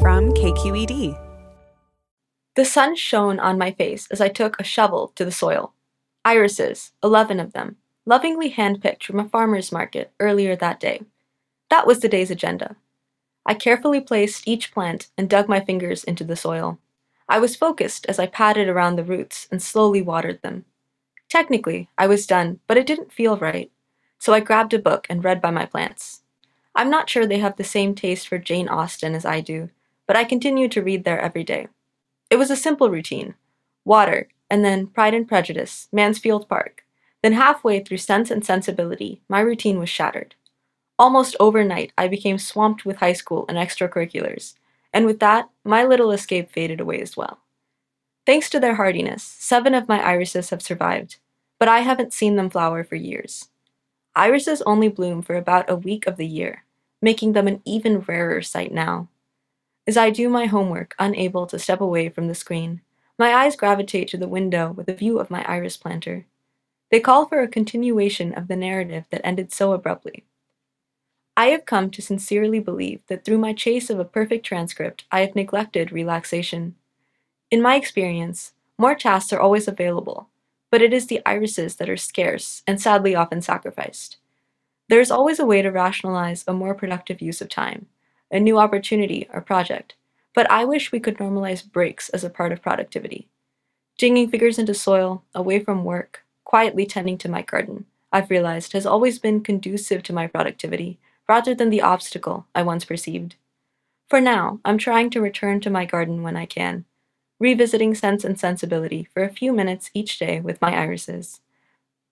From KQED. The sun shone on my face as I took a shovel to the soil. Irises, 11 of them, lovingly handpicked from a farmer's market earlier that day. That was the day's agenda. I carefully placed each plant and dug my fingers into the soil. I was focused as I patted around the roots and slowly watered them. Technically, I was done, but it didn't feel right, so I grabbed a book and read by my plants. I'm not sure they have the same taste for Jane Austen as I do, but I continued to read there every day. It was a simple routine water, and then Pride and Prejudice, Mansfield Park. Then, halfway through Sense and Sensibility, my routine was shattered. Almost overnight, I became swamped with high school and extracurriculars, and with that, my little escape faded away as well. Thanks to their hardiness, seven of my irises have survived, but I haven't seen them flower for years. Irises only bloom for about a week of the year, making them an even rarer sight now. As I do my homework, unable to step away from the screen, my eyes gravitate to the window with a view of my iris planter. They call for a continuation of the narrative that ended so abruptly. I have come to sincerely believe that through my chase of a perfect transcript, I have neglected relaxation. In my experience, more tasks are always available, but it is the irises that are scarce and sadly often sacrificed. There is always a way to rationalize a more productive use of time, a new opportunity or project, but I wish we could normalize breaks as a part of productivity. Digging figures into soil, away from work, quietly tending to my garden, I've realized has always been conducive to my productivity rather than the obstacle I once perceived. For now, I'm trying to return to my garden when I can, revisiting sense and sensibility for a few minutes each day with my irises.